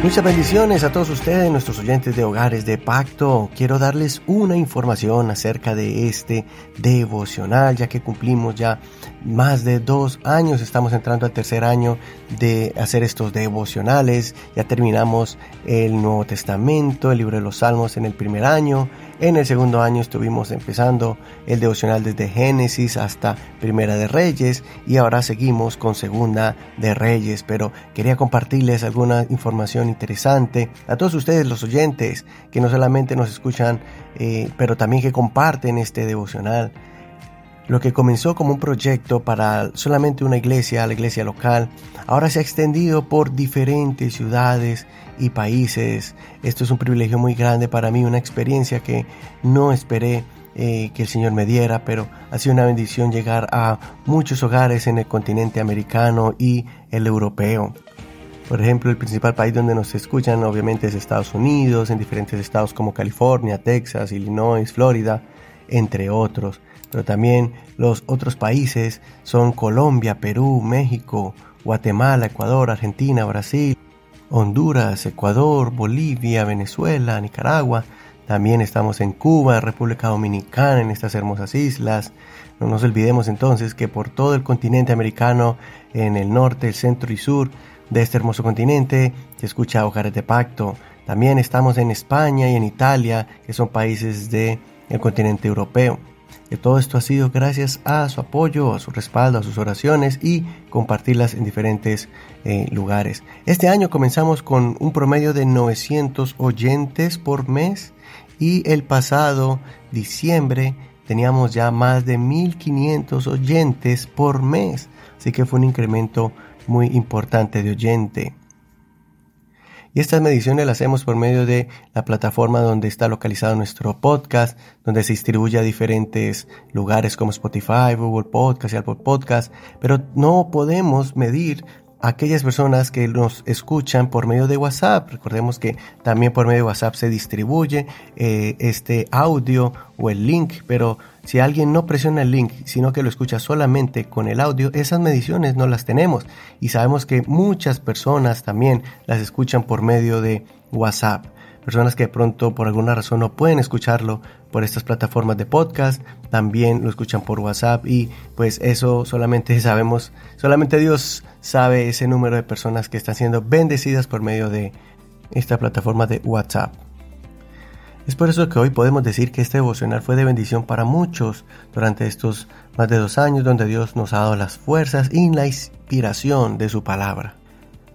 Muchas bendiciones a todos ustedes, nuestros oyentes de Hogares de Pacto. Quiero darles una información acerca de este devocional, ya que cumplimos ya más de dos años, estamos entrando al tercer año de hacer estos devocionales. Ya terminamos el Nuevo Testamento, el libro de los Salmos en el primer año. En el segundo año estuvimos empezando el devocional desde Génesis hasta Primera de Reyes y ahora seguimos con Segunda de Reyes. Pero quería compartirles alguna información interesante a todos ustedes los oyentes que no solamente nos escuchan, eh, pero también que comparten este devocional. Lo que comenzó como un proyecto para solamente una iglesia, la iglesia local, ahora se ha extendido por diferentes ciudades y países. Esto es un privilegio muy grande para mí, una experiencia que no esperé eh, que el Señor me diera, pero ha sido una bendición llegar a muchos hogares en el continente americano y el europeo. Por ejemplo, el principal país donde nos escuchan obviamente es Estados Unidos, en diferentes estados como California, Texas, Illinois, Florida, entre otros pero también los otros países son Colombia, Perú, México, Guatemala, Ecuador, Argentina, Brasil, Honduras, Ecuador, Bolivia, Venezuela, Nicaragua. También estamos en Cuba, República Dominicana, en estas hermosas islas. No nos olvidemos entonces que por todo el continente americano, en el norte, el centro y sur de este hermoso continente, se escucha Hogares de Pacto. También estamos en España y en Italia, que son países del continente europeo que todo esto ha sido gracias a su apoyo, a su respaldo, a sus oraciones y compartirlas en diferentes eh, lugares. Este año comenzamos con un promedio de 900 oyentes por mes y el pasado diciembre teníamos ya más de 1500 oyentes por mes, así que fue un incremento muy importante de oyente. Y estas mediciones las hacemos por medio de la plataforma donde está localizado nuestro podcast, donde se distribuye a diferentes lugares como Spotify, Google Podcast y Apple Podcast, pero no podemos medir aquellas personas que nos escuchan por medio de WhatsApp. Recordemos que también por medio de WhatsApp se distribuye eh, este audio o el link, pero si alguien no presiona el link, sino que lo escucha solamente con el audio, esas mediciones no las tenemos. Y sabemos que muchas personas también las escuchan por medio de WhatsApp personas que de pronto por alguna razón no pueden escucharlo por estas plataformas de podcast, también lo escuchan por WhatsApp y pues eso solamente sabemos, solamente Dios sabe ese número de personas que están siendo bendecidas por medio de esta plataforma de WhatsApp. Es por eso que hoy podemos decir que este devocional fue de bendición para muchos durante estos más de dos años donde Dios nos ha dado las fuerzas y la inspiración de su palabra.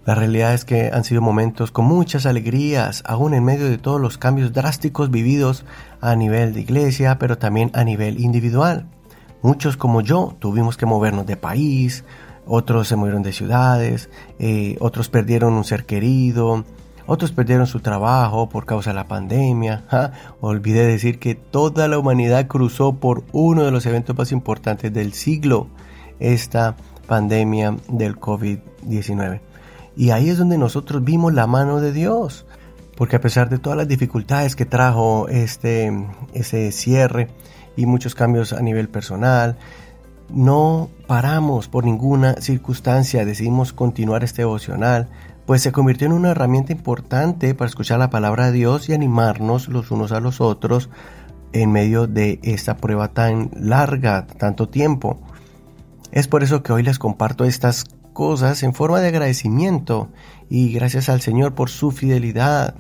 La realidad es que han sido momentos con muchas alegrías, aún en medio de todos los cambios drásticos vividos a nivel de iglesia, pero también a nivel individual. Muchos como yo tuvimos que movernos de país, otros se movieron de ciudades, eh, otros perdieron un ser querido, otros perdieron su trabajo por causa de la pandemia. Olvidé decir que toda la humanidad cruzó por uno de los eventos más importantes del siglo, esta pandemia del COVID-19. Y ahí es donde nosotros vimos la mano de Dios. Porque a pesar de todas las dificultades que trajo este, ese cierre y muchos cambios a nivel personal, no paramos por ninguna circunstancia, decidimos continuar este devocional, pues se convirtió en una herramienta importante para escuchar la palabra de Dios y animarnos los unos a los otros en medio de esta prueba tan larga, tanto tiempo. Es por eso que hoy les comparto estas cosas en forma de agradecimiento y gracias al Señor por su fidelidad,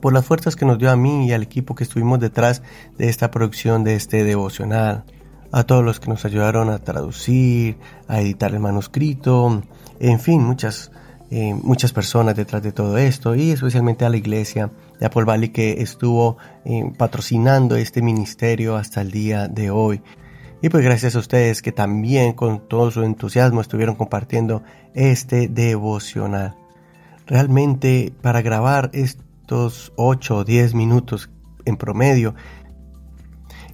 por las fuerzas que nos dio a mí y al equipo que estuvimos detrás de esta producción de este devocional, a todos los que nos ayudaron a traducir, a editar el manuscrito, en fin, muchas, eh, muchas personas detrás de todo esto y especialmente a la iglesia de Apple Valley que estuvo eh, patrocinando este ministerio hasta el día de hoy. Y pues gracias a ustedes que también con todo su entusiasmo estuvieron compartiendo este devocional. Realmente para grabar estos 8 o 10 minutos en promedio,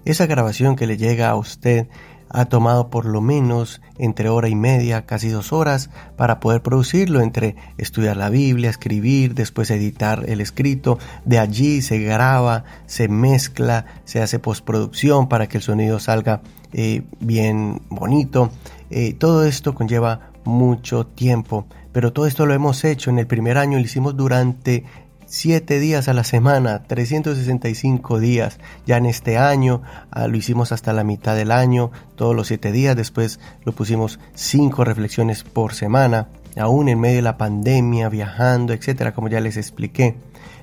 esa grabación que le llega a usted ha tomado por lo menos entre hora y media, casi dos horas, para poder producirlo, entre estudiar la Biblia, escribir, después editar el escrito, de allí se graba, se mezcla, se hace postproducción para que el sonido salga eh, bien bonito. Eh, todo esto conlleva mucho tiempo. Pero todo esto lo hemos hecho en el primer año, lo hicimos durante 7 días a la semana, 365 días. Ya en este año ah, lo hicimos hasta la mitad del año, todos los 7 días. Después lo pusimos 5 reflexiones por semana, aún en medio de la pandemia, viajando, etcétera, como ya les expliqué.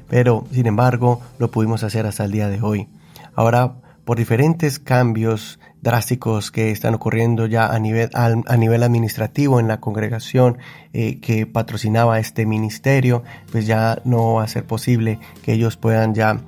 Pero sin embargo, lo pudimos hacer hasta el día de hoy. Ahora, por diferentes cambios drásticos que están ocurriendo ya a nivel, a, nivel administrativo en la congregación eh, que patrocinaba este ministerio, pues ya no va a ser posible que ellos puedan ya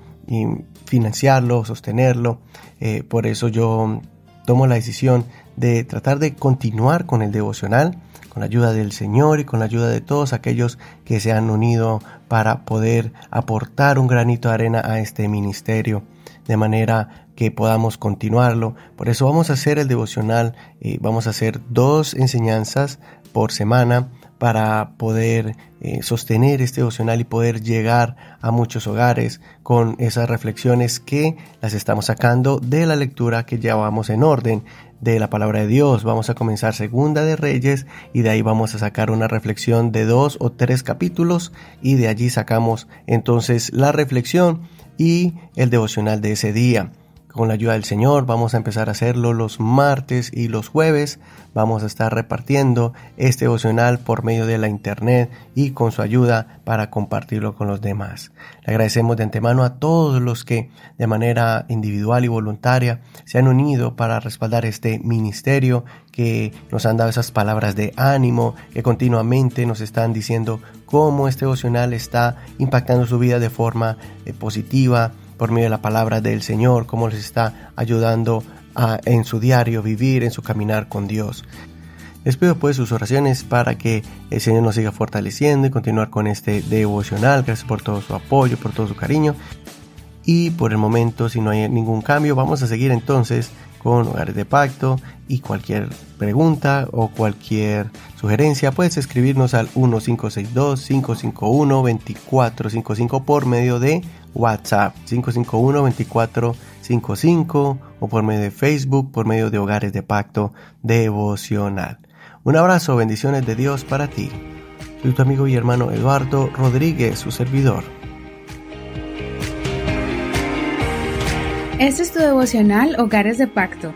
financiarlo, sostenerlo. Eh, por eso yo tomo la decisión de tratar de continuar con el devocional, con la ayuda del Señor y con la ayuda de todos aquellos que se han unido para poder aportar un granito de arena a este ministerio de manera que podamos continuarlo. Por eso vamos a hacer el devocional, eh, vamos a hacer dos enseñanzas por semana para poder eh, sostener este devocional y poder llegar a muchos hogares con esas reflexiones que las estamos sacando de la lectura que llevamos en orden de la palabra de Dios. Vamos a comenzar Segunda de Reyes y de ahí vamos a sacar una reflexión de dos o tres capítulos y de allí sacamos entonces la reflexión y el devocional de ese día con la ayuda del Señor vamos a empezar a hacerlo los martes y los jueves. Vamos a estar repartiendo este devocional por medio de la internet y con su ayuda para compartirlo con los demás. Le agradecemos de antemano a todos los que de manera individual y voluntaria se han unido para respaldar este ministerio, que nos han dado esas palabras de ánimo, que continuamente nos están diciendo cómo este devocional está impactando su vida de forma eh, positiva por medio de la palabra del Señor, cómo les está ayudando a, en su diario vivir, en su caminar con Dios. Les pido pues sus oraciones para que el Señor nos siga fortaleciendo y continuar con este devocional. Gracias por todo su apoyo, por todo su cariño. Y por el momento, si no hay ningún cambio, vamos a seguir entonces con Hogares de Pacto y cualquier pregunta o cualquier sugerencia puedes escribirnos al 1562-551-2455 por medio de WhatsApp 551-2455 o por medio de Facebook por medio de Hogares de Pacto Devocional. Un abrazo, bendiciones de Dios para ti. Soy tu amigo y hermano Eduardo Rodríguez, su servidor. Este es tu devocional Hogares de Pacto.